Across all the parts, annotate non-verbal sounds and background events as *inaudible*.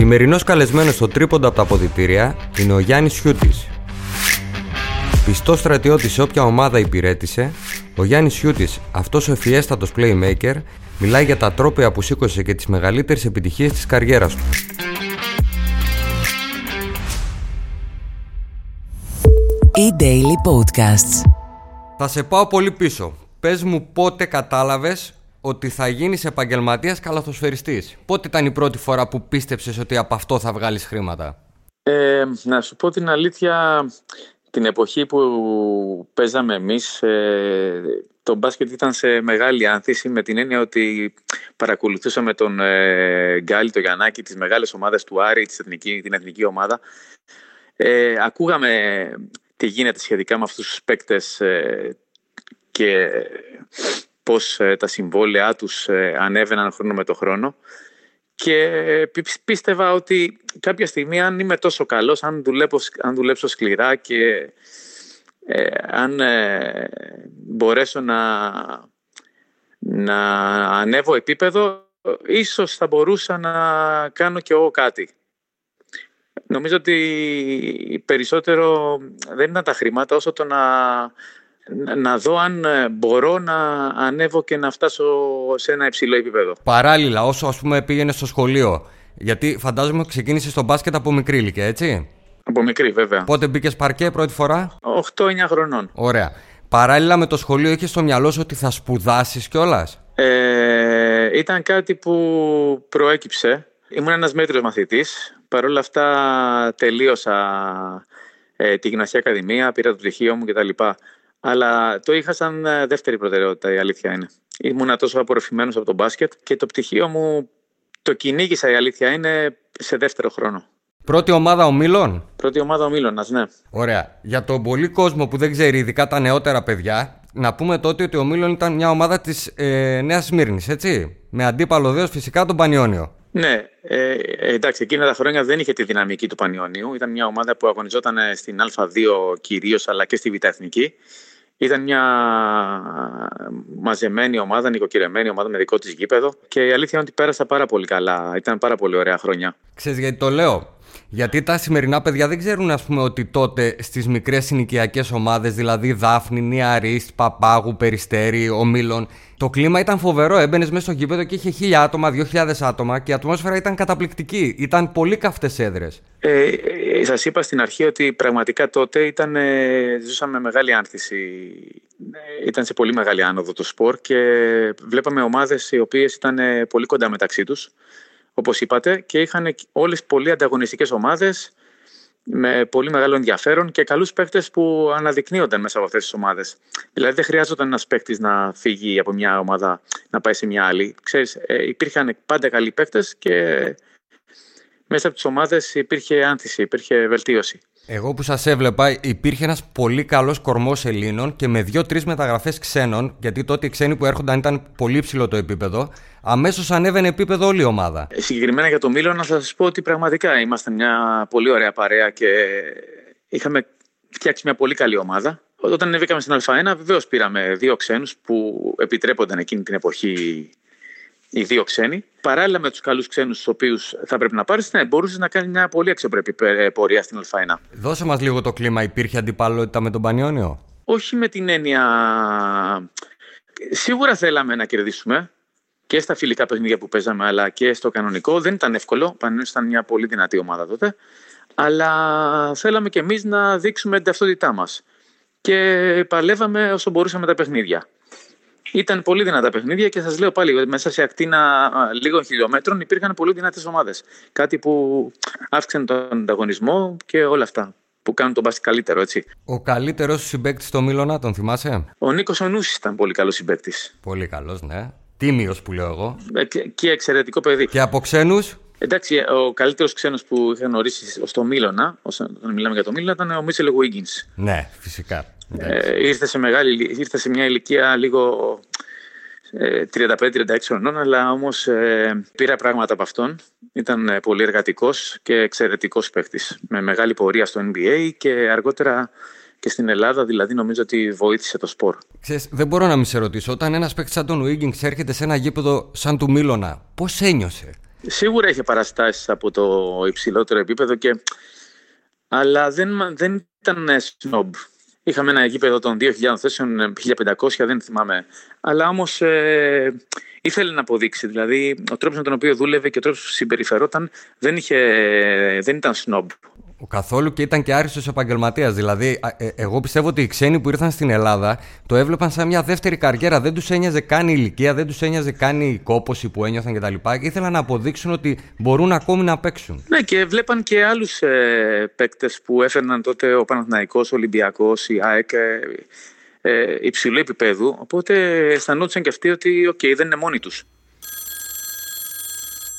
Σημερινός καλεσμένος στο τρίποντα από τα αποδητήρια είναι ο Γιάννης Χιούτη. Πιστός στρατιώτης σε όποια ομάδα υπηρέτησε, ο Γιάννης Χιούτη, αυτός ο ευφιέστατο playmaker, μιλάει για τα τρόπια που σήκωσε και τις μεγαλύτερες επιτυχίες της καριέρας του. E-Daily Podcasts. Θα σε πάω πολύ πίσω. Πες μου πότε κατάλαβες ότι θα γίνεις επαγγελματίας καλαθοσφαιριστής. Πότε ήταν η πρώτη φορά που πίστεψες ότι από αυτό θα βγάλεις χρήματα; Ε, να σου πω την αλήθεια, την εποχή που παίζαμε εμείς, ε, το μπάσκετ ήταν σε μεγάλη άνθηση με την έννοια ότι παρακολουθούσαμε τον ε, Γκάλι, τον Γιαννάκη, τις μεγάλες ομάδες του Άρη, της εθνική, την εθνική ομάδα. Ε, ακούγαμε τι γίνεται σχετικά με αυτούς τους παίκτες ε, και πώς ε, τα συμβόλαιά τους ε, ανέβαιναν χρόνο με το χρόνο και πίστευα ότι κάποια στιγμή αν είμαι τόσο καλός, αν, δουλέψω, αν δουλέψω σκληρά και ε, αν μπορέσω να, να ανέβω επίπεδο, ίσως θα μπορούσα να κάνω και εγώ κάτι. Νομίζω ότι περισσότερο δεν ήταν τα χρήματα όσο το να να δω αν ε, μπορώ να ανέβω και να φτάσω σε ένα υψηλό επίπεδο. Παράλληλα, όσο ας πούμε πήγαινες στο σχολείο, γιατί φαντάζομαι ξεκίνησες στο μπάσκετ από μικρή ηλικία, έτσι; Από μικρή, βέβαια. Πότε μπήκες παρκέ πρώτη φορά, 8-9 χρονών. Ωραία. Παράλληλα με το σχολείο, είχες στο μυαλό σου ότι θα σπουδάσεις κιόλας; Ε, ήταν κάτι που προέκυψε. Ήμουν ένας μέτριος μαθητής. Παρ' όλα αυτά τελείωσα ε, τη Γυμναστική Ακαδημία, πήρα το πτυχίο μου κτλ. Αλλά το είχα σαν ε, δεύτερη προτεραιότητα, η αλήθεια είναι. Ήμουνα τόσο απορροφημένος από τον μπάσκετ και το πτυχίο μου το κυνήγησα, η αλήθεια είναι, σε δεύτερο χρόνο. Πρώτη ομάδα ομίλων; Πρώτη ομάδα ομίλων, ναι. Ωραία. Για τον πολύ κόσμο που δεν ξέρει, ειδικά τα νεότερα παιδιά, να πούμε τότε ότι ο Μήλων ήταν μια ομάδα της ε, Νέας Σμύρνης, έτσι; Με αντίπαλο δέος φυσικά τον Πανιόνιο. Ναι, ε, εντάξει, εκείνα τα χρόνια δεν είχε τη δυναμική του Πανιόνιου. Ήταν μια ομάδα που αγωνιζόταν στην Α2 κυρίως, αλλά και στη Β' Εθνική. Ήταν μια μαζεμένη ομάδα, νοικοκυρεμένη ομάδα με δικό της γήπεδο και η αλήθεια είναι ότι πέρασα πάρα πολύ καλά. Ήταν πάρα πολύ ωραία χρόνια. Ξέρεις γιατί το λέω; Γιατί τα σημερινά παιδιά δεν ξέρουν ας πούμε ότι τότε στις μικρές συνοικιακές ομάδες, δηλαδή Δάφνη, Νιαρίστ, Παπάγου, Περιστέρη, Ομίλων, το κλίμα ήταν φοβερό. Έμπαινες μέσα στο γήπεδο και είχε χίλια άτομα, δύο χιλιάδες άτομα και η ατμόσφαιρα ήταν καταπληκτική. Ήταν πολύ καυτές έδρες. Ε, ε, Σας είπα στην αρχή ότι πραγματικά τότε ήταν, ε, ζούσαμε μεγάλη άνθηση. Ε, ήταν σε πολύ μεγάλη άνοδο το σπορ και βλέπαμε ομάδες οι οποίες ήταν πολύ κοντά μεταξύ τους, όπως είπατε, και είχαν όλες πολύ ανταγωνιστικές ομάδες με πολύ μεγάλο ενδιαφέρον και καλούς παίκτες που αναδεικνύονταν μέσα από αυτές τις ομάδες. Δηλαδή, δεν χρειάζονταν ένας παίκτης να φύγει από μια ομάδα να πάει σε μια άλλη. Ξέρεις, ε, υπήρχαν πάντα καλοί παίκτες και μέσα από τις ομάδες υπήρχε άνθηση, υπήρχε βελτίωση. Εγώ που σας έβλεπα, υπήρχε ένας πολύ καλός κορμός Ελλήνων και με δύο-τρεις μεταγραφές ξένων, γιατί τότε οι ξένοι που έρχονταν ήταν πολύ ψηλό το επίπεδο. Αμέσως ανέβαινε επίπεδο όλη η ομάδα. Συγκεκριμένα για το Μήλο, να σας πω ότι πραγματικά είμαστε μια πολύ ωραία παρέα και είχαμε φτιάξει μια πολύ καλή ομάδα. Όταν ανεβήκαμε στην Α1, βεβαίως πήραμε δύο ξένους που επιτρέπονταν εκείνη την εποχή οι δύο ξένοι. Παράλληλα με τους καλούς ξένους, τους οποίους θα πρέπει να πάρεις, ναι, μπορούσες να κάνει μια πολύ αξιοπρεπή πορεία στην Α1. Δώσε μας λίγο το κλίμα. Υπήρχε αντιπαλότητα με τον Πανιόνιο; Όχι με την έννοια. Σίγουρα θέλαμε να κερδίσουμε και στα φιλικά παιχνίδια που παίζαμε, αλλά και στο κανονικό. Δεν ήταν εύκολο. Ο Πανιόνιος ήταν μια πολύ δυνατή ομάδα τότε. Αλλά θέλαμε κι εμείς να δείξουμε την ταυτότητά μας. Και παλεύαμε όσο μπορούσαμε τα παιχνίδια. Ήταν πολύ δυνατά παιχνίδια και σας λέω πάλι, μέσα σε ακτίνα λίγων χιλιόμετρων υπήρχαν πολύ δυνατές ομάδες. Κάτι που αύξανε τον ανταγωνισμό και όλα αυτά που κάνουν τον μπάσκετ καλύτερο, έτσι. Ο καλύτερος συμπέκτη στο Μίλωνα, τον θυμάσαι; Ο Νίκος Ονούση ήταν πολύ καλός συμπέκτη. Πολύ καλός, ναι. Τίμιος που λέω εγώ. Ε, και, εξαιρετικό παιδί. Και από ξένους; Εντάξει, ο καλύτερος ξένος που είχα γνωρίσει στο Μίλωνα, όταν μιλάμε για το Μίλωνα, ήταν ο Μίτσελ Γουίγκινς. Ναι, φυσικά. Ε, ήρθε, σε μεγάλη, ήρθε σε μια ηλικία λίγο 35-36 ε, χρονών, αλλά όμως ε, πήρα πράγματα από αυτόν. Ήταν ε, πολύ εργατικός και εξαιρετικός παίχτης, με μεγάλη πορεία στο NBA και αργότερα και στην Ελλάδα, δηλαδή νομίζω ότι βοήθησε το σπορ. Ξέρεις, δεν μπορώ να μην σε ρωτήσω, όταν ένας παίχτης σαν τον Wiggins έρχεται σε ένα γήπεδο σαν του Μίλωνα, πώς ένιωσε; Σίγουρα είχε παραστάσεις από το υψηλότερο επίπεδο και... αλλά δεν, δεν ήταν σνόμπ. Είχαμε ένα γήπεδο των 2.000 θέσεων, 1.500, δεν θυμάμαι. Αλλά όμως ε, ήθελε να αποδείξει. Δηλαδή, ο τρόπος με τον οποίο δούλευε και ο τρόπος που συμπεριφερόταν δεν, είχε, δεν ήταν σνόμπ. Ο καθόλου και ήταν και άριστος επαγγελματίας. Δηλαδή, ε, εγώ πιστεύω ότι οι ξένοι που ήρθαν στην Ελλάδα το έβλεπαν σαν μια δεύτερη καριέρα. Δεν τους ένοιαζε καν η ηλικία, δεν τους ένοιαζε καν η κόποση που ένιωθαν κτλ. Ήθελαν να αποδείξουν ότι μπορούν ακόμη να παίξουν. Ναι, και βλέπαν και άλλους ε, παίκτες που έφερναν τότε ο Παναθηναϊκός, ο Ολυμπιακός, η ΑΕΚ. Ε, ε, υψηλού επίπεδου. Οπότε αισθανόντουσαν και αυτοί ότι, οκ, δεν είναι μόνοι τους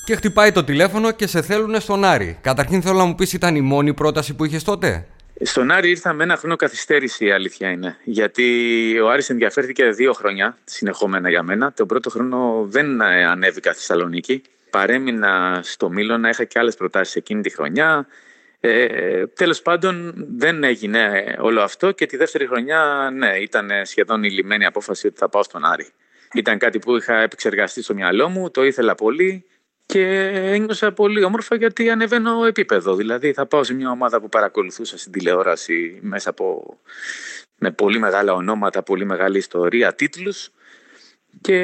και χτυπάει το τηλέφωνο και σε θέλουν στον Άρη. Καταρχήν θέλω να μου πεις, ήταν η μόνη πρόταση που είχες τότε; Στον Άρη ήρθα με ένα χρόνο καθυστέρηση, η αλήθεια είναι. Γιατί ο Άρης ενδιαφέρθηκε δύο χρόνια συνεχόμενα για μένα. Τον πρώτο χρόνο δεν ανέβηκα στη Θεσσαλονίκη. Παρέμεινα στο να είχα και άλλες προτάσεις εκείνη τη χρονιά. Ε, τέλος πάντων δεν έγινε όλο αυτό και τη δεύτερη χρονιά ναι, ήταν σχεδόν ειλημμένη απόφαση ότι θα πάω στον Άρη. Ήταν κάτι που είχα επεξεργαστεί στο μυαλό μου, το ήθελα πολύ και ένιωσα πολύ όμορφα γιατί ανεβαίνω επίπεδο. Δηλαδή θα πάω σε μια ομάδα που παρακολουθούσα στην τηλεόραση μέσα από με πολύ μεγάλα ονόματα, πολύ μεγάλη ιστορία, τίτλους και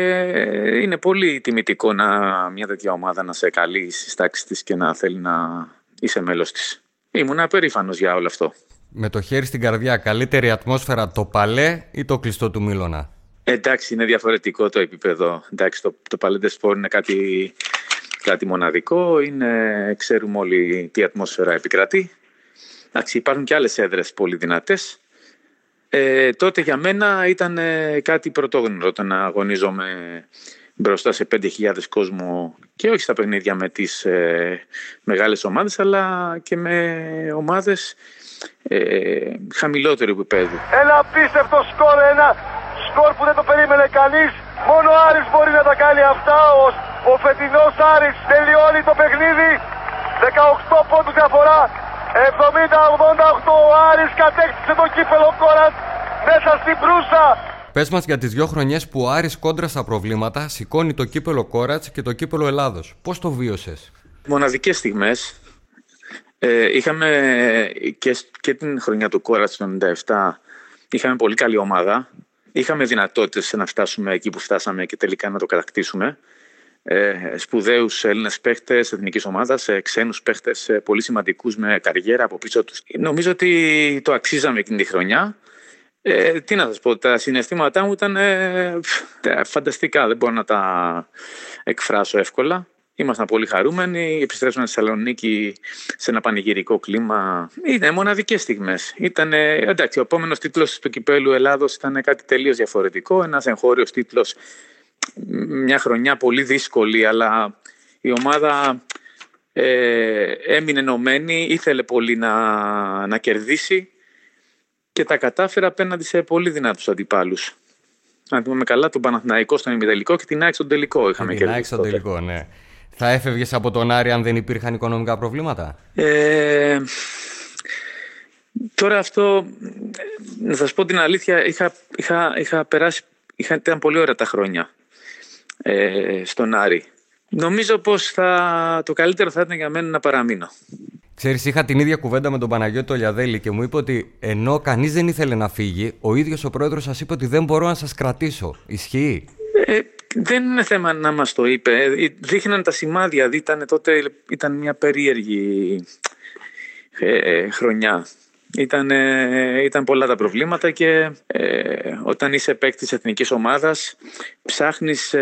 είναι πολύ τιμητικό να μια τέτοια ομάδα να σε καλεί στις τάξεις της και να θέλει να είσαι μέλος της. Ήμουν απερίφανος για όλο αυτό. Με το χέρι στην καρδιά, καλύτερη ατμόσφαιρα το παλέ ή το κλειστό του Μίλωνα. Εντάξει, είναι διαφορετικό το επίπεδο. Εντάξει, το, το παλέντε σπορ είναι κάτι κάτι μοναδικό. Είναι, ξέρουμε όλοι τι ατμόσφαιρα επικρατεί. Εντάξει, υπάρχουν και άλλες έδρες πολύ δυνατές. Ε, τότε για μένα ήταν ε, κάτι πρωτόγνωρο το να αγωνίζομαι μπροστά σε 5.000 κόσμο και όχι στα παιχνίδια με τις ε, μεγάλες ομάδες αλλά και με ομάδες ε, χαμηλότερου επίπεδου. Ένα απίστευτο σκορ, ένα σκορ που δεν το περίμενε κανείς. Μόνο ο Άρης μπορεί να τα κάνει αυτά. Ο, ο φετινός Άρης τελειώνει το παιχνίδι. 18 πόντους διαφορά. 70-88 ο Άρης κατέκτησε το κύπελο Κόρας μέσα στην Προύσα. Πες μας για τις δυο χρονιές που ο Άρης κόντρα στα προβλήματα σηκώνει το κύπελο Κόρατς και το κύπελο Ελλάδος. Πώς το βίωσες; Μοναδικές στιγμές. Ε, είχαμε και, και την χρονιά του Κόρατς το 97 είχαμε πολύ καλή ομάδα Είχαμε δυνατότητες να φτάσουμε εκεί που φτάσαμε και τελικά να το κατακτήσουμε. Ε, Σπουδαίους Έλληνες παίχτες εθνικής ομάδας, ε, ξένους παίχτες ε, πολύ σημαντικούς με καριέρα από πίσω τους. Νομίζω ότι το αξίζαμε εκείνη τη χρονιά. Ε, τι να σας πω, τα συναισθήματά μου ήταν ε, φανταστικά. Δεν μπορώ να τα εκφράσω εύκολα. Ήμασταν πολύ χαρούμενοι, επιστρέψαμε στη Θεσσαλονίκη σε ένα πανηγυρικό κλίμα. Είναι μοναδικές στιγμές. Ήταν, εντάξει, ο επόμενος τίτλος του κυπέλου Ελλάδος ήταν κάτι τελείως διαφορετικό. Ένας εγχώριος τίτλος, μια χρονιά πολύ δύσκολη, αλλά η ομάδα ε, έμεινε ενωμένη, ήθελε πολύ να, να κερδίσει και τα κατάφερα απέναντι σε πολύ δυνατούς αντιπάλους. Αν θυμάμαι καλά, τον Παναθηναϊκό στον ημιτελικό και την ΑΕΚ στον τελικό είχαμε κερδίσει. Την ΑΕΚ στον τελικό, ναι. Θα έφευγες από τον Άρη αν δεν υπήρχαν οικονομικά προβλήματα; Ε, τώρα αυτό, να σας πω την αλήθεια, είχα, είχα, είχα περάσει, είχα, ήταν πολύ ωραία τα χρόνια ε, στον Άρη. Νομίζω πως θα, το καλύτερο θα ήταν για μένα να παραμείνω. Ξέρεις, είχα την ίδια κουβέντα με τον Παναγιώτο Λιαδέλη και μου είπε ότι ενώ κανείς δεν ήθελε να φύγει, ο ίδιος ο πρόεδρος σας είπε ότι δεν μπορώ να σας κρατήσω. Ισχύει; Ε, δεν είναι θέμα να μας το είπε. Ε, δείχναν τα σημάδια. Ήταν, τότε ήταν μια περίεργη ε, χρονιά. Ήταν, ήταν πολλά τα προβλήματα και όταν είσαι παίκτης εθνικής ομάδας ψάχνεις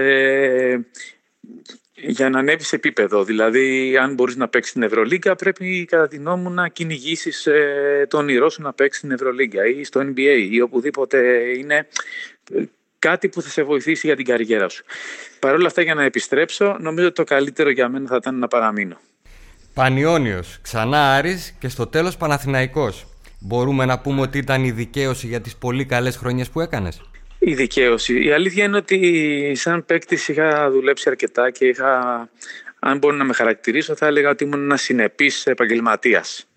για να ανέβεις επίπεδο. Δηλαδή αν μπορείς να παίξεις στην Ευρωλίγκα πρέπει κατά την νόμου να κυνηγήσεις τον όνειρό σου να παίξεις στην Ευρωλίγκα ή στο NBA ή οπουδήποτε είναι κάτι που θα σε βοηθήσει για την καριέρα σου. Παρ' όλα αυτά για να επιστρέψω νομίζω ότι το καλύτερο για μένα θα ήταν να παραμείνω. Πανιόνιος, ξανά Άρης και στο τέλος Παναθηναϊκός. Μπορούμε να πούμε ότι ήταν η δικαίωση για τις πολύ καλές χρονιές που έκανες; Η δικαίωση. Η αλήθεια είναι ότι σαν παίκτη είχα δουλέψει αρκετά και είχα, αν μπορώ να με χαρακτηρίσω θα έλεγα ότι ήμουν ένας συνεπής επαγγελματίας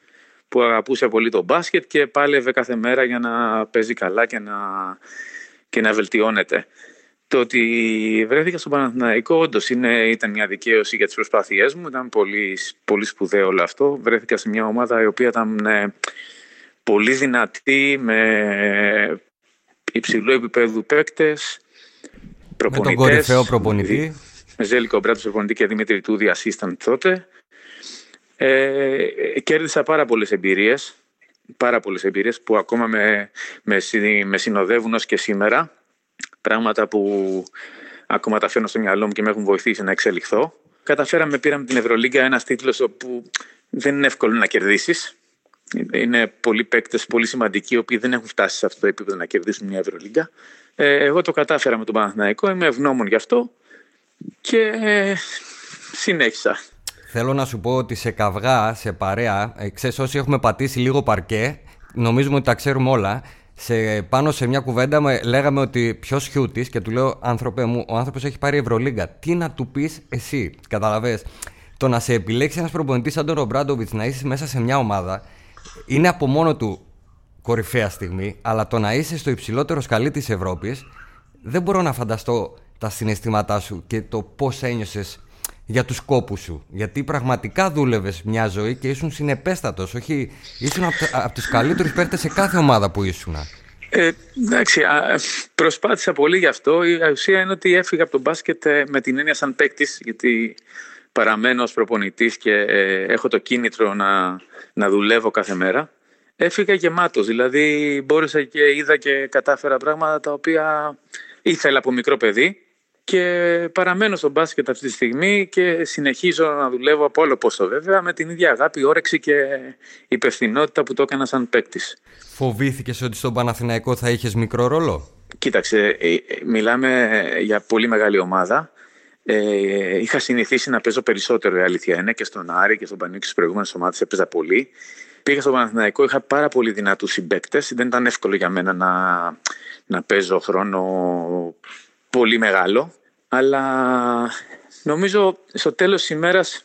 που αγαπούσε πολύ το μπάσκετ και πάλευε κάθε μέρα για να παίζει καλά και να και να βελτιώνεται. Το ότι βρέθηκα στον Παναθηναϊκό όντως ήταν μια δικαίωση για τις προσπάθειές μου. Ήταν πολύ, πολύ σπουδαίο όλο αυτό. Βρέθηκα σε μια ομάδα η οποία ήταν ε, πολύ δυνατή, με υψηλού επίπεδου παίκτες, προπονητές. Με τον κορυφαίο προπονητή. Με Ζέλικο Μπράτος προπονητή και Δημήτρη Τούδη assistant τότε. Ε, κέρδισα πάρα πολλές εμπειρίες, πάρα πολλές εμπειρίες που ακόμα με, με, με συνοδεύουν ως και σήμερα. Πράγματα που ακόμα τα φέρνω στο μυαλό μου και με έχουν βοηθήσει να εξελιχθώ. Καταφέραμε, πήραμε την Ευρωλίγκα, ένας τίτλος που δεν είναι εύκολο να κερδίσεις. Είναι πολλοί παίκτες πολύ σημαντικοί, οι οποίοι δεν έχουν φτάσει σε αυτό το επίπεδο να κερδίσουν μια Ευρωλίγκα. Ε, εγώ το κατάφερα με τον Παναθηναϊκό, είμαι ευγνώμων γι' αυτό και ε, συνέχισα. Θέλω να σου πω ότι σε καυγά, σε παρέα, ε, ξέρεις όσοι έχουμε πατήσει λίγο παρκέ, νομίζουμε ότι τα ξέρουμε όλα. Σε, πάνω σε μια κουβέντα με, λέγαμε ότι ποιος χιούτη και του λέω: άνθρωπε μου, ο άνθρωπος έχει πάρει Ευρωλίγκα. Τι να του πεις εσύ, καταλαβες. Το να σε επιλέξει ένας προπονητής σαν τον Ρομπράντοβιτς να είσαι μέσα σε μια ομάδα είναι από μόνο του κορυφαία στιγμή, αλλά το να είσαι στο υψηλότερο σκαλί της Ευρώπης, δεν μπορώ να φανταστώ τα συναισθήματά σου και το πώς ένιωσες για τους κόπους σου. Γιατί πραγματικά δούλευες μια ζωή και ήσουν συνεπέστατος. Όχι, ήσουν από, από τους καλύτερους παίχτες σε κάθε ομάδα που ήσουν. Ε, εντάξει, προσπάθησα πολύ γι' αυτό. Η ουσία είναι ότι έφυγα από τον μπάσκετ ε, με την έννοια σαν παίκτης, γιατί παραμένω ως προπονητής και ε, έχω το κίνητρο να, να δουλεύω κάθε μέρα. Έφυγα γεμάτος, δηλαδή μπόρεσα και είδα και κατάφερα πράγματα τα οποία ήθελα από μικρό παιδί και παραμένω στο μπάσκετ αυτή τη στιγμή και συνεχίζω να δουλεύω από όλο πόσο βέβαια με την ίδια αγάπη, όρεξη και υπευθυνότητα που το έκανα σαν παίκτης. Φοβήθηκες ότι στον Παναθηναϊκό θα είχες μικρό ρόλο; Κοίταξε, ε, ε, μιλάμε για πολύ μεγάλη ομάδα. Ε, είχα συνηθίσει να παίζω περισσότερο, η αλήθεια είναι, και στον Άρη και στον Πανίκη στις προηγούμενες ομάδες έπαιζα πολύ. Πήγα στον Παναθηναϊκό, είχα πάρα πολύ δυνατούς συμπαίκτες. Δεν ήταν εύκολο για μένα να, να παίζω χρόνο πολύ μεγάλο. Αλλά νομίζω στο τέλος της ημέρας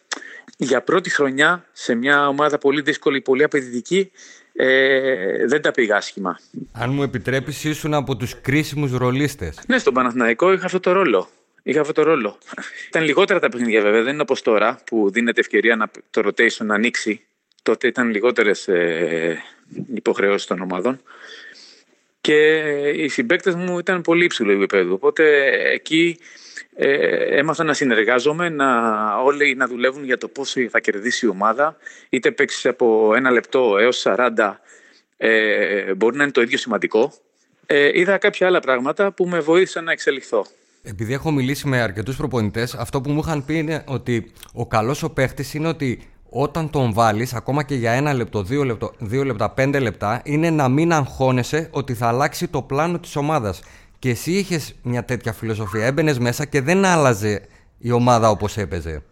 για πρώτη χρονιά σε μια ομάδα πολύ δύσκολη, πολύ απαιτητική ε, δεν τα πήγα άσχημα. Αν μου επιτρέπεις ήσουν από τους κρίσιμους ρολίστες. Ναι, στον Παναθηναϊκό είχα αυτό το ρόλο. Είχα αυτό το ρόλο. Ήταν λιγότερα τα παιχνίδια βέβαια, δεν είναι όπως τώρα που δίνεται ευκαιρία να, το rotation να ανοίξει. Τότε ήταν λιγότερες ε, υποχρεώσεις των ομάδων και οι συμπαίκτες μου ήταν πολύ υψηλό επίπεδο. Οπότε εκεί ε, έμαθα να συνεργάζομαι, να όλοι να δουλεύουν για το πώς θα κερδίσει η ομάδα. Είτε παίξεις από ένα λεπτό έως 40, ε, μπορεί να είναι το ίδιο σημαντικό. Ε, είδα κάποια άλλα πράγματα που με βοήθησαν να εξελιχθώ. Επειδή έχω μιλήσει με αρκετούς προπονητές, αυτό που μου είχαν πει είναι ότι ο καλός ο παίχτης είναι ότι όταν τον βάλεις, ακόμα και για ένα λεπτό, δύο, λεπτό, δύο λεπτά, πέντε λεπτά, είναι να μην αγχώνεσαι ότι θα αλλάξει το πλάνο της ομάδας. Και εσύ είχες μια τέτοια φιλοσοφία. Έμπαινες μέσα και δεν άλλαζε η ομάδα όπως έπαιζε.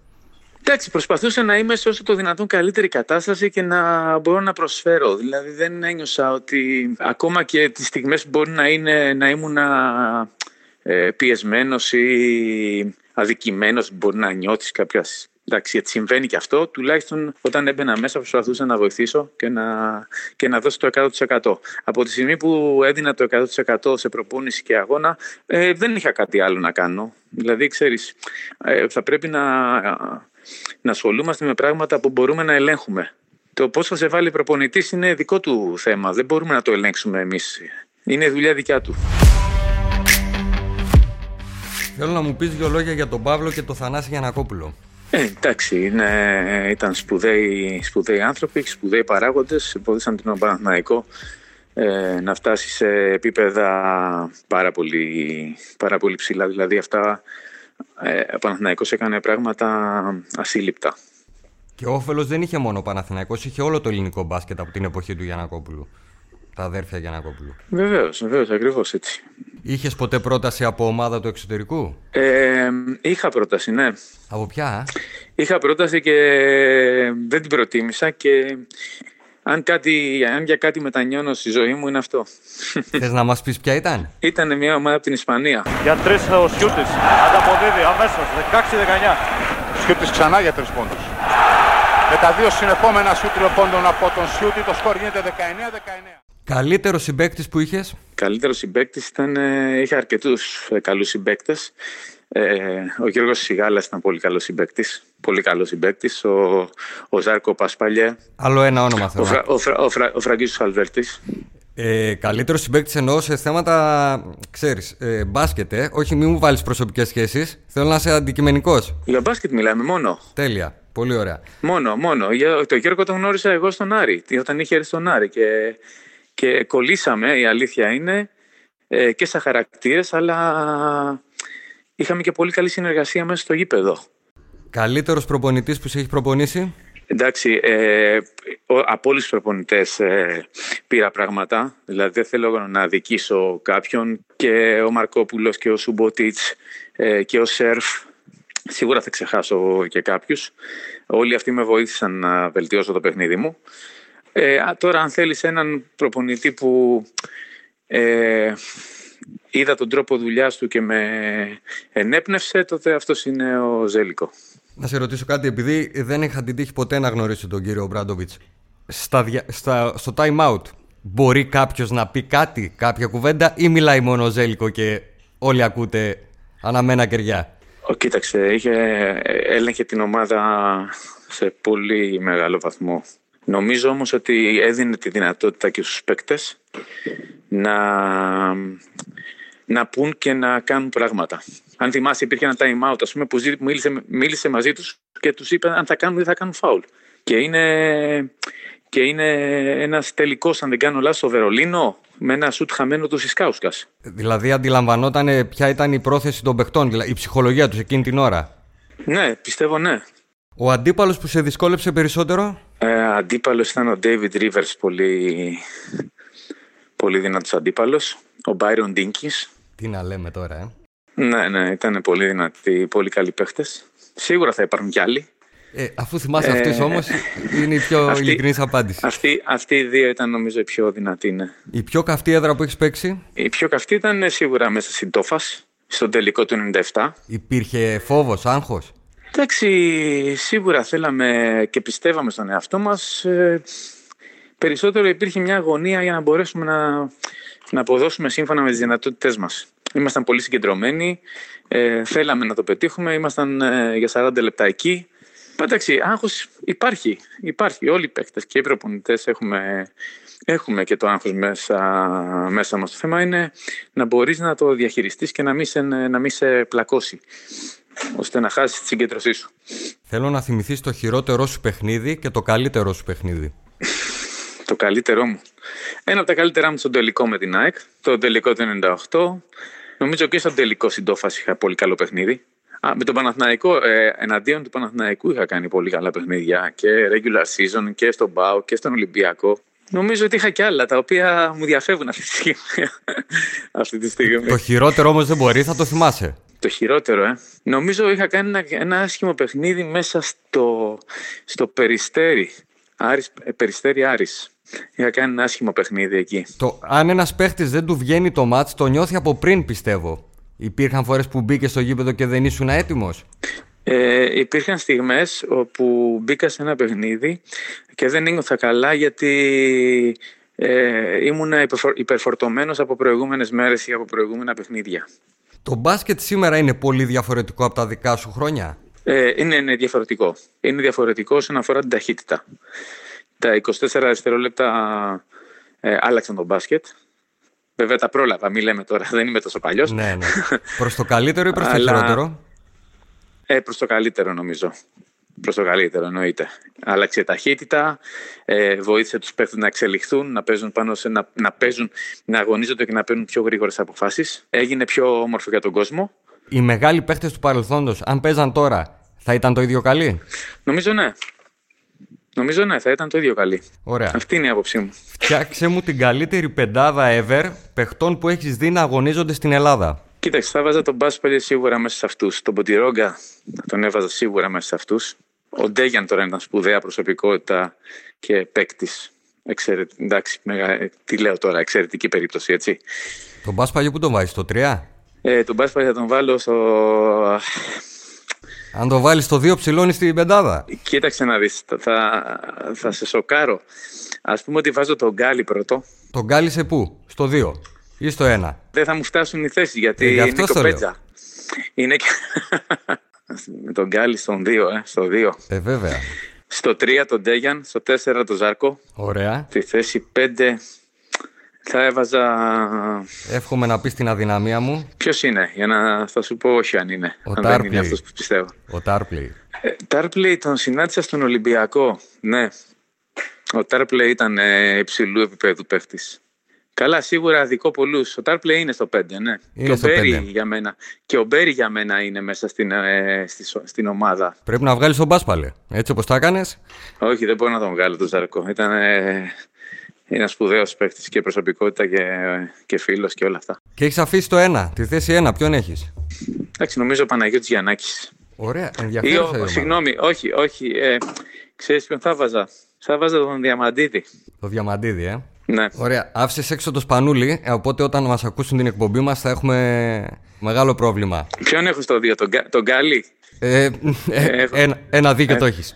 Εντάξει, προσπαθούσα να είμαι σε όσο το δυνατόν καλύτερη κατάσταση και να μπορώ να προσφέρω. Δηλαδή δεν ένιωσα ότι ακόμα και τις στιγμές που μπορεί να, είναι, να ήμουν ε, πιεσμένος ή αδικημένος, μπορεί να νιώθεις κάποια Εντάξει, γιατί συμβαίνει και αυτό. Τουλάχιστον όταν έμπαινα μέσα προσπαθούσα να βοηθήσω και να, και να δώσω το 100%. Από τη στιγμή που έδινα το 100% σε προπόνηση και αγώνα, ε, δεν είχα κάτι άλλο να κάνω. Δηλαδή, ξέρεις, ε, θα πρέπει να, να ασχολούμαστε με πράγματα που μπορούμε να ελέγχουμε. Το πώς θα σε βάλει προπονητής είναι δικό του θέμα. Δεν μπορούμε να το ελέγξουμε εμείς. Είναι δουλειά δικιά του. Θέλω να μου πεις δύο λόγια για τον Παύλο και τον Θανάση Γιανακόπουλο. Ε, εντάξει, είναι, ήταν σπουδαίοι, σπουδαίοι άνθρωποι, σπουδαίοι παράγοντες, βοήθησαν τον Παναθηναϊκό ε, να φτάσει σε επίπεδα πάρα πολύ, πάρα πολύ ψηλά. Δηλαδή αυτά ε, ο Παναθηναϊκός έκανε πράγματα ασύλληπτα. Και ο όφελος δεν είχε μόνο ο Παναθηναϊκός, είχε όλο το ελληνικό μπάσκετ από την εποχή του Γιανακόπουλου. Τα αδέρφια Γιανακόπουλου. Βεβαίως, βεβαίως, ακριβώς έτσι. Είχες ποτέ πρόταση από ομάδα του εξωτερικού, ε, Είχα πρόταση, ναι. Από ποια, Είχα πρόταση και δεν την προτίμησα και αν, κάτι, αν για κάτι μετανιώνω στη ζωή μου είναι αυτό. Θες να μας πεις ποια ήταν; Ήταν μια ομάδα από την Ισπανία. Για τρεις ο Σιούτης. Ανταποδίδει αμέσως 16-19. Σιούτης ξανά για τρεις πόντους. Με τα δύο συνεχόμενα σιούτ πόντων από τον Σιούτη το σκορ γίνεται 19-19. Καλύτερος συμπέκτη που είχες; Καλύτερος συμπέκτη ήταν. Ε, είχα αρκετούς ε, καλούς συμπέκτε. Ε, ο Γιώργος Σιγάλας ήταν πολύ καλός συμπέκτη. Πολύ καλός συμπέκτη. Ο, ο Ζάρκο Πασπαλιέ. Άλλο ένα όνομα θέλω. Ο, Φρα, ο, Φρα, ο, Φρα, ο Φραγκίσος Αλβέρτης. Ε, καλύτερος συμπέκτη εννοώ σε θέματα, ξέρεις, ε, μπάσκετ, ε. όχι μην μου βάλεις προσωπικές σχέσεις, θέλω να είσαι αντικειμενικός. Για μπάσκετ μιλάμε μόνο. Τέλεια, πολύ ωραία. Μόνο, μόνο. Για, το Γιώργο τον γνώρισα εγώ στον Άρη, όταν είχε έρθει στον Άρη και, και κολλήσαμε, η αλήθεια είναι, ε, και σαν χαρακτήρες, αλλά είχαμε και πολύ καλή συνεργασία μέσα στο γήπεδο. Καλύτερος προπονητής που σε έχει προπονήσει; Εντάξει, ε, από όλους τους προπονητές ε, πήρα πράγματα. Δηλαδή δεν θέλω να δικήσω κάποιον. Και ο Μαρκόπουλος και ο Σουμποτίτς ε, και ο Σέρφ. Σίγουρα θα ξεχάσω και κάποιους. Όλοι αυτοί με βοήθησαν να βελτιώσω το παιχνίδι μου. Ε, τώρα αν θέλεις έναν προπονητή που ε, είδα τον τρόπο δουλειάς του και με ενέπνευσε, τότε αυτός είναι ο Ζέλικο. Να σε ρωτήσω κάτι, επειδή δεν είχα την τύχη ποτέ να γνωρίσω τον κύριο Μπράντοβιτς. Στα, στα, στο time out μπορεί κάποιος να πει κάτι, κάποια κουβέντα ή μιλάει μόνο ο Ζέλικο και όλοι ακούτε αναμένα κεριά; Ο, κοίταξε, είχε, έλεγχε την ομάδα σε πολύ μεγάλο βαθμό. Νομίζω όμως ότι έδινε τη δυνατότητα και στους παίκτες να, να πούν και να κάνουν πράγματα. Αν θυμάσαι, υπήρχε ένα time out ας πούμε, που μίλησε, μίλησε μαζί τους και τους είπε αν θα κάνουν ή θα κάνουν φάουλ. Και είναι, και είναι ένας τελικός, αν δεν κάνω λάθος, στο Βερολίνο με ένα σουτ χαμένο του Ισκάουσκα. Δηλαδή, αντιλαμβανόταν ποια ήταν η πρόθεση των παιχτών, δηλαδή η ψυχολογία τους εκείνη την ώρα. Ναι, πιστεύω ναι. Ο αντίπαλος που σε δυσκόλεψε περισσότερο; Ε, αντίπαλος ήταν ο David Rivers, πολύ, πολύ δυνατός αντίπαλος. Ο Byron Dinkins. Τι να λέμε τώρα, ε. Ναι, ναι, ήταν πολύ δυνατοί, πολύ καλοί παίχτες. Σίγουρα θα υπάρχουν κι άλλοι. Ε, αφού θυμάσαι ε, αυτούς όμως, είναι η πιο *laughs* αυτή, ειλικρινής απάντηση. Αυτή, αυτοί οι δύο ήταν νομίζω οι πιο δυνατοί, ναι. Η πιο καυτή έδρα που έχεις παίξει; Η πιο καυτή ήταν σίγουρα μέσα στην Τόφας, στον τελικό του 97. Υπήρχε φόβος, άγχος; Εντάξει, σίγουρα θέλαμε και πιστεύαμε στον εαυτό μας. Ε, περισσότερο υπήρχε μια αγωνία για να μπορέσουμε να, να αποδώσουμε σύμφωνα με τις δυνατότητές μας. Ήμασταν πολύ συγκεντρωμένοι, ε, θέλαμε να το πετύχουμε, ήμασταν ε, για 40 λεπτά εκεί. Εντάξει, άγχος υπάρχει, υπάρχει. Όλοι οι παίκτες και οι προπονητές έχουμε, έχουμε και το άγχος μέσα, μέσα μας. Το θέμα είναι να μπορείς να το διαχειριστείς και να μην σε, να μην σε πλακώσει ώστε να χάσεις τη συγκέντρωσή σου. Θέλω να θυμηθείς το χειρότερό σου παιχνίδι και το καλύτερό σου παιχνίδι. το καλύτερό μου. Ένα από τα καλύτερά μου στον τελικό με την ΑΕΚ, το τελικό του 98. Νομίζω και στον τελικό συντόφαση είχα πολύ καλό παιχνίδι. Α, με τον Παναθηναϊκό, ε, εναντίον του Παναθηναϊκού είχα κάνει πολύ καλά παιχνίδια και regular season και στον ΠΑΟ και στον Ολυμπιακό. Νομίζω ότι είχα και άλλα τα οποία μου διαφεύγουν αυτή τη στιγμή. *laughs* αυτή τη στιγμή. Το χειρότερο όμως δεν μπορεί, θα το θυμάσαι. Το χειρότερο, ε. Νομίζω είχα κάνει ένα, ένα άσχημο παιχνίδι μέσα στο, στο Περιστέρι. Άρης, ε, Περιστέρι Άρης. Είχα κάνει ένα άσχημο παιχνίδι εκεί. Το, αν ένας παίχτης δεν του βγαίνει το μάτς, το νιώθει από πριν πιστεύω. Υπήρχαν φορές που μπήκε στο γήπεδο και δεν ήσουν έτοιμος. Ε, υπήρχαν στιγμές όπου μπήκα σε ένα παιχνίδι και δεν ένιωθα καλά γιατί ε, ήμουν υπερφορτωμένος από προηγούμενες μέρες ή από προηγούμενα παιχνίδια. Το μπάσκετ σήμερα είναι πολύ διαφορετικό από τα δικά σου χρόνια; Ε, είναι, είναι διαφορετικό. Είναι διαφορετικό όσον αφορά την ταχύτητα. Τα 24 δευτερόλεπτα ε, άλλαξαν τον μπάσκετ. Βέβαια τα πρόλαβα, μην λέμε τώρα, δεν είμαι τόσο παλιός. Ναι, ναι. Προς το καλύτερο ή προς το χειρότερο; Ε, προς το καλύτερο νομίζω. Προς το καλύτερο εννοείται. Άλλαξε η ταχύτητα, ε, βοήθησε τους παίχτε να εξελιχθούν, να παίζουν πάνω σε να, να παίζουν, να αγωνίζονται και να παίρνουν πιο γρήγορες αποφάσεις. Έγινε πιο όμορφο για τον κόσμο. Οι μεγάλοι παίχτε του παρελθόντος, αν παίζαν τώρα, θα ήταν το ίδιο καλοί; Νομίζω ναι. Νομίζω ναι, θα ήταν το ίδιο καλή. Ωραία. Αυτή είναι η άποψή μου. Φτιάξε μου την καλύτερη πεντάδα ever παιχτών που έχεις δει να αγωνίζονται στην Ελλάδα. Κοίταξε, θα βάζα τον Μπάσπαλι σίγουρα μέσα σε αυτούς. Τον Ποντιρόγκα τον έβαζα σίγουρα μέσα σε αυτούς. Ο Ντέγιαν τώρα ήταν σπουδαία προσωπικότητα και παίκτης. Εξαιρετική. Εντάξει, μεγα... τι λέω τώρα, εξαιρετική περίπτωση, έτσι. Τον Μπάσπαλι που τον βάζεις, στο 3? Ε, τον Μπάσπαλι θα τον βάλω στο αν το βάλεις στο 2 ψηλώνεις στην πεντάδα. Κοίταξε να δεις. Θα, θα σε σοκάρω. Α πούμε ότι βάζω τον Γκάλι πρώτο. Τον κάλυσε πού, στο 2 ή στο 1. Δεν θα μου φτάσουν οι θέσεις γιατί Ε, γι' αυτό είναι στο λέω. κοπέτζα. Είναι και... Με τον Γκάλι στον 2, ε, στο 2. Ε, βέβαια. Στο 3 τον Ντέγιαν, στο 4 τον Ζάρκο. Ωραία. Στη θέση 5 θα έβαζα... Εύχομαι να πεις την αδυναμία μου. Ποιος είναι, για να θα σου πω όχι αν είναι. Ο αν δεν Τάρπλεϊ. είναι αυτός που πιστεύω. Ο Τάρπλη. Ε, Τάρπλεϊ τον συνάντησα στον Ολυμπιακό. Ναι. Ο Τάρπλεϊ ήταν ε, υψηλού επίπεδου παίχτης. Καλά, σίγουρα δικό πολλούς. Ο Τάρπλεϊ είναι στο 5, ναι. Είναι και ο στο Μπέρι πέντε. για μένα. Και ο Μπέρι για μένα είναι μέσα στην, ε, στη, σο- στην ομάδα. Πρέπει να βγάλεις τον Μπάσπαλε. Έτσι όπως τα έκανες. Όχι, δεν μπορώ να τον βγάλω τον Ζαρκό. Ήταν ε, ένας σπουδαίος παίχτη και προσωπικότητα και, και φίλος και όλα αυτά. Και έχεις αφήσει το 1. Τη θέση 1. Ποιον έχεις; Εντάξει, νομίζω ο Παναγιώτης Γιαννάκης. Ωραία. Ή Ενδιαφέρουσα η ο, ομάδα. συγγνώμη, όχι, όχι. Ε, ξέρεις ποιον θα βάζα; Θα βάζα τον Διαμαντίδη. Το διαμαντίδι, ε. Ναι. Ωραία. Άφησες έξω το σπανούλι. ε, Οπότε όταν μας ακούσουν την εκπομπή μας θα έχουμε μεγάλο πρόβλημα. Ποιον έχω στο 2, τον, Κα- τον Γκάλι; Ε, ε, Έχω. ένα, ένα δίκιο το έχεις.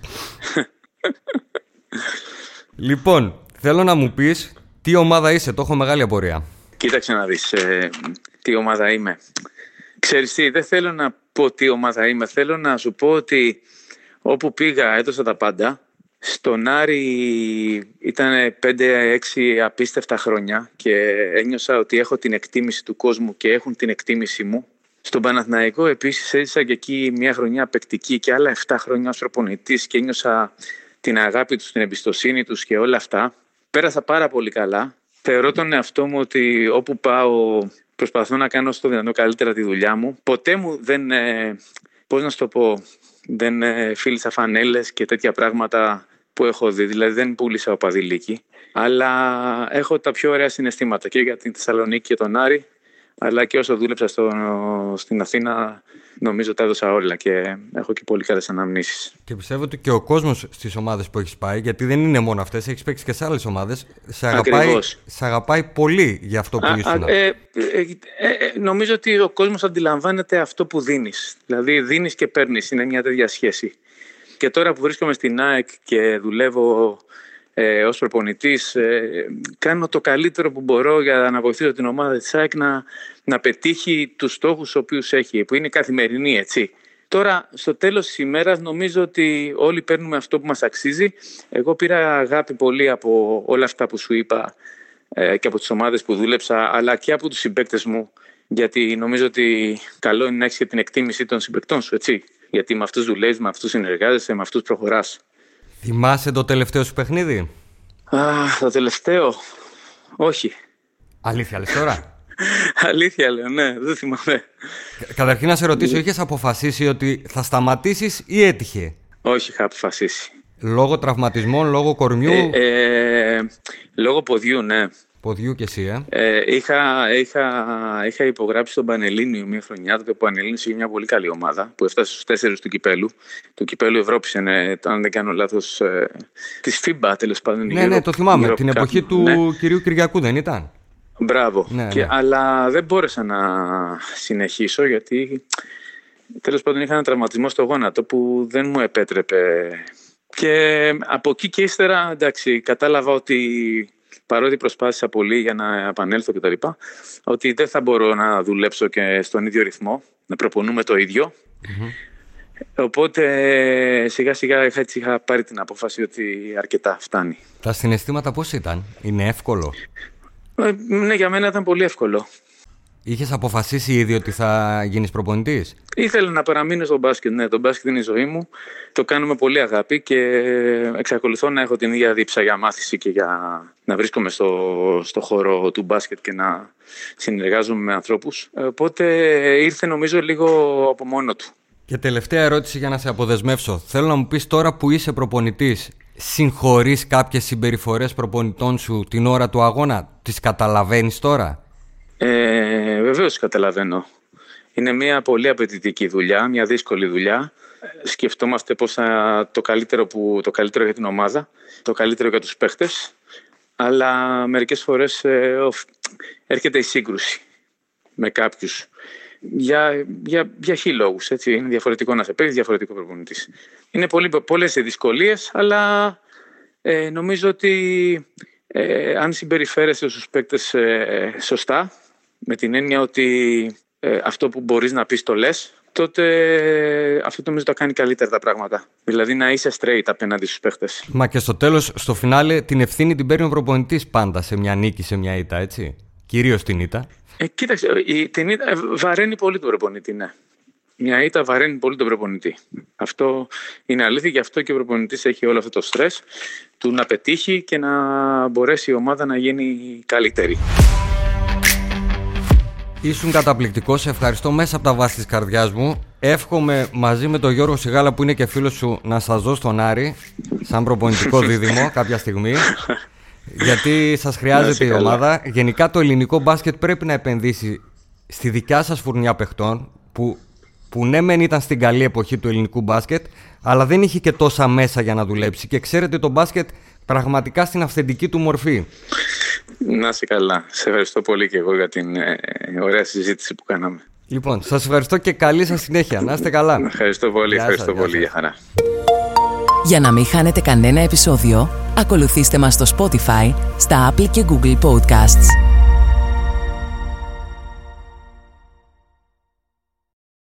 λοιπόν, θέλω να μου πεις τι ομάδα είσαι. Το έχω μεγάλη απορία. Κοίταξε να δεις ε, τι ομάδα είμαι. Ξέρεις τι, δεν θέλω να πω τι ομάδα είμαι. Θέλω να σου πω ότι όπου πήγα έδωσα τα πάντα. Στον Άρη ήταν 5-6 απίστευτα χρόνια και ένιωσα ότι έχω την εκτίμηση του κόσμου και έχουν την εκτίμηση μου. Στον Παναθηναϊκό επίσης έζησα και εκεί μια χρονιά παικτική και άλλα 7 χρόνια ως προπονητής και ένιωσα την αγάπη τους, την εμπιστοσύνη τους και όλα αυτά. Πέρασα πάρα πολύ καλά. Θεωρώ τον εαυτό μου ότι όπου πάω προσπαθώ να κάνω στο δυνατό καλύτερα τη δουλειά μου. Ποτέ μου δεν, ε, πώς να σου το πω, δεν ε, φίλησα φανέλες και τέτοια πράγματα που έχω δει. Δηλαδή δεν πούλησα οπαδηλίκη. Αλλά έχω τα πιο ωραία συναισθήματα και για την Θεσσαλονίκη και τον Άρη. Αλλά και όσο δούλεψα στο, στην Αθήνα νομίζω τα έδωσα όλα και έχω και πολύ καλές αναμνήσεις. Και πιστεύω ότι και ο κόσμος στις ομάδες που έχεις πάει, γιατί δεν είναι μόνο αυτές, έχεις παίξει και σε άλλες ομάδες, σε, αγαπάει- Ακριβώς. σε αγαπάει πολύ για αυτό που Α, ήσουν. α, ε, ε, ε, ε, νομίζω ότι ο κόσμος αντιλαμβάνεται αυτό που δίνεις. Δηλαδή δίνεις και παίρνεις, είναι μια τέτοια σχέση. Και τώρα που βρίσκομαι στην ΑΕΚ και δουλεύω ε, ως προπονητής, ε, κάνω το καλύτερο που μπορώ για να βοηθήσω την ομάδα της ΑΕΚ να, να πετύχει τους στόχους τους οποίους έχει, που είναι καθημερινή, έτσι. Τώρα, στο τέλος της ημέρας, νομίζω ότι όλοι παίρνουμε αυτό που μας αξίζει. Εγώ πήρα αγάπη πολύ από όλα αυτά που σου είπα ε, και από τις ομάδες που δούλεψα, αλλά και από τους συμπαίκτες μου, γιατί νομίζω ότι καλό είναι να έχεις και την εκτίμηση των συμπαίκτών σου, έτσι. Γιατί με αυτούς δουλεύεις, με αυτούς συνεργάζεσαι, με αυτούς προχωράς. Θυμάσαι το τελευταίο σου παιχνίδι; Α, το τελευταίο. Όχι. Αλήθεια, λες τώρα; *laughs* Αλήθεια λέω, ναι, δεν θυμάμαι. Κα- Καταρχήν να σε ρωτήσω, είχες αποφασίσει ότι θα σταματήσεις ή έτυχε; Όχι, είχα αποφασίσει. Λόγω τραυματισμών, λόγω κορμιού, Ε, ε, λόγω ποδιού, ναι. Ποδιού και εσύ, ε; Ε, είχα, είχα, είχα υπογράψει τον Πανελλήνιο μια χρονιά, τότε που ο Πανελλήνιος είχε μια πολύ καλή ομάδα που έφτασε στους τέσσερις του κυπέλου. Του κυπέλου Ευρώπης είναι, αν δεν κάνω λάθος, ε, της FIBA τέλος πάντων. Ναι, ναι, το θυμάμαι. Europe Την Cup. εποχή του Ναι, κυρίου Κυριακού δεν ήταν; μπράβο. Ναι, και, ναι. Αλλά δεν μπόρεσα να συνεχίσω γιατί τέλος πάντων είχα ένα τραυματισμό στο γόνατο που δεν μου επέτρεπε. Και από εκεί και ύστερα, εντάξει, κατάλαβα ότι παρότι προσπάθησα πολύ για να επανέλθω κτλ. Ότι δεν θα μπορώ να δουλέψω και στον ίδιο ρυθμό, να προπονούμε το ίδιο. Οπότε σιγά σιγά είχα, έτσι, είχα πάρει την απόφαση ότι αρκετά φτάνει. Τα συναισθήματα πώς ήταν, είναι εύκολο; Ε, Ναι, για μένα ήταν πολύ εύκολο. Είχες αποφασίσει ήδη ότι θα γίνεις προπονητής; Ήθελα να παραμείνω στο μπάσκετ. Ναι, το μπάσκετ είναι η ζωή μου. Το κάνω με πολύ αγάπη και εξακολουθώ να έχω την ίδια δίψα για μάθηση και για να βρίσκομαι στο, στο χώρο του μπάσκετ και να συνεργάζομαι με ανθρώπους. Οπότε ήρθε νομίζω λίγο από μόνο του. Και τελευταία ερώτηση για να σε αποδεσμεύσω. Θέλω να μου πεις τώρα που είσαι προπονητής, συγχωρείς κάποιες συμπεριφορές προπονητών σου την ώρα του αγώνα, τις καταλαβαίνεις τώρα; Ε, Βεβαίως καταλαβαίνω. Είναι μια πολύ απαιτητική δουλειά, μια δύσκολη δουλειά. Ε, Σκεφτόμαστε πώς θα το καλύτερο, που, το καλύτερο για την ομάδα, το καλύτερο για τους παίχτες, αλλά μερικές φορές ε, οφ- έρχεται η σύγκρουση με κάποιους. Για, για, για χι λόγους, έτσι. Είναι διαφορετικό να σε παίρνει, διαφορετικό προπονητής. Είναι πολύ, πολλές οι δυσκολίες, αλλά ε, νομίζω ότι ε, αν συμπεριφέρεσαι στους παίκτες ε, σωστά, με την έννοια ότι ε, αυτό που μπορείς να πεις το λες, τότε αυτό το νομίζω το κάνει καλύτερα τα πράγματα. Δηλαδή να είσαι straight απέναντι στους παίκτες. Μα και στο τέλος, στο φινάλε, την ευθύνη την παίρνει ο προπονητής πάντα σε μια νίκη, σε μια ήττα, έτσι. Κυρίως την ήττα. Ε, κοίταξε, η, την ήττα ε, βαραίνει πολύ τον προπονητή, ναι. Μια ήττα βαραίνει πολύ τον προπονητή. Αυτό είναι αλήθεια, γι' αυτό και ο προπονητής έχει όλο αυτό το στρες του να πετύχει και να μπορέσει η ομάδα να γίνει καλύτερη. Ήσουν καταπληκτικός. Σε ευχαριστώ μέσα από τα βάση της καρδιάς μου. Εύχομαι μαζί με τον Γιώργο Σιγάλα που είναι και φίλος σου να σας δω στον Άρη σαν προπονητικό *laughs* δίδυμο κάποια στιγμή. Γιατί σας χρειάζεται η ομάδα. Γενικά το ελληνικό μπάσκετ πρέπει να επενδύσει στη δικιά σας φουρνιά παιχτών που, που ναι, μεν ήταν στην καλή εποχή του ελληνικού μπάσκετ, αλλά δεν είχε και τόσα μέσα για να δουλέψει. Και ξέρετε το μπάσκετ πραγματικά στην αυθεντική του μορφή. Να είσαι καλά. Σε ευχαριστώ πολύ και εγώ για την ε, ωραία συζήτηση που κάναμε. Λοιπόν, σας ευχαριστώ και καλή σας συνέχεια. Να είστε καλά. Ευχαριστώ πολύ. ευχαριστώ πολύ. Για χαρά. Για να μην χάνετε κανένα επεισόδιο, ακολουθήστε μας στο Spotify, στα Apple και Google Podcasts.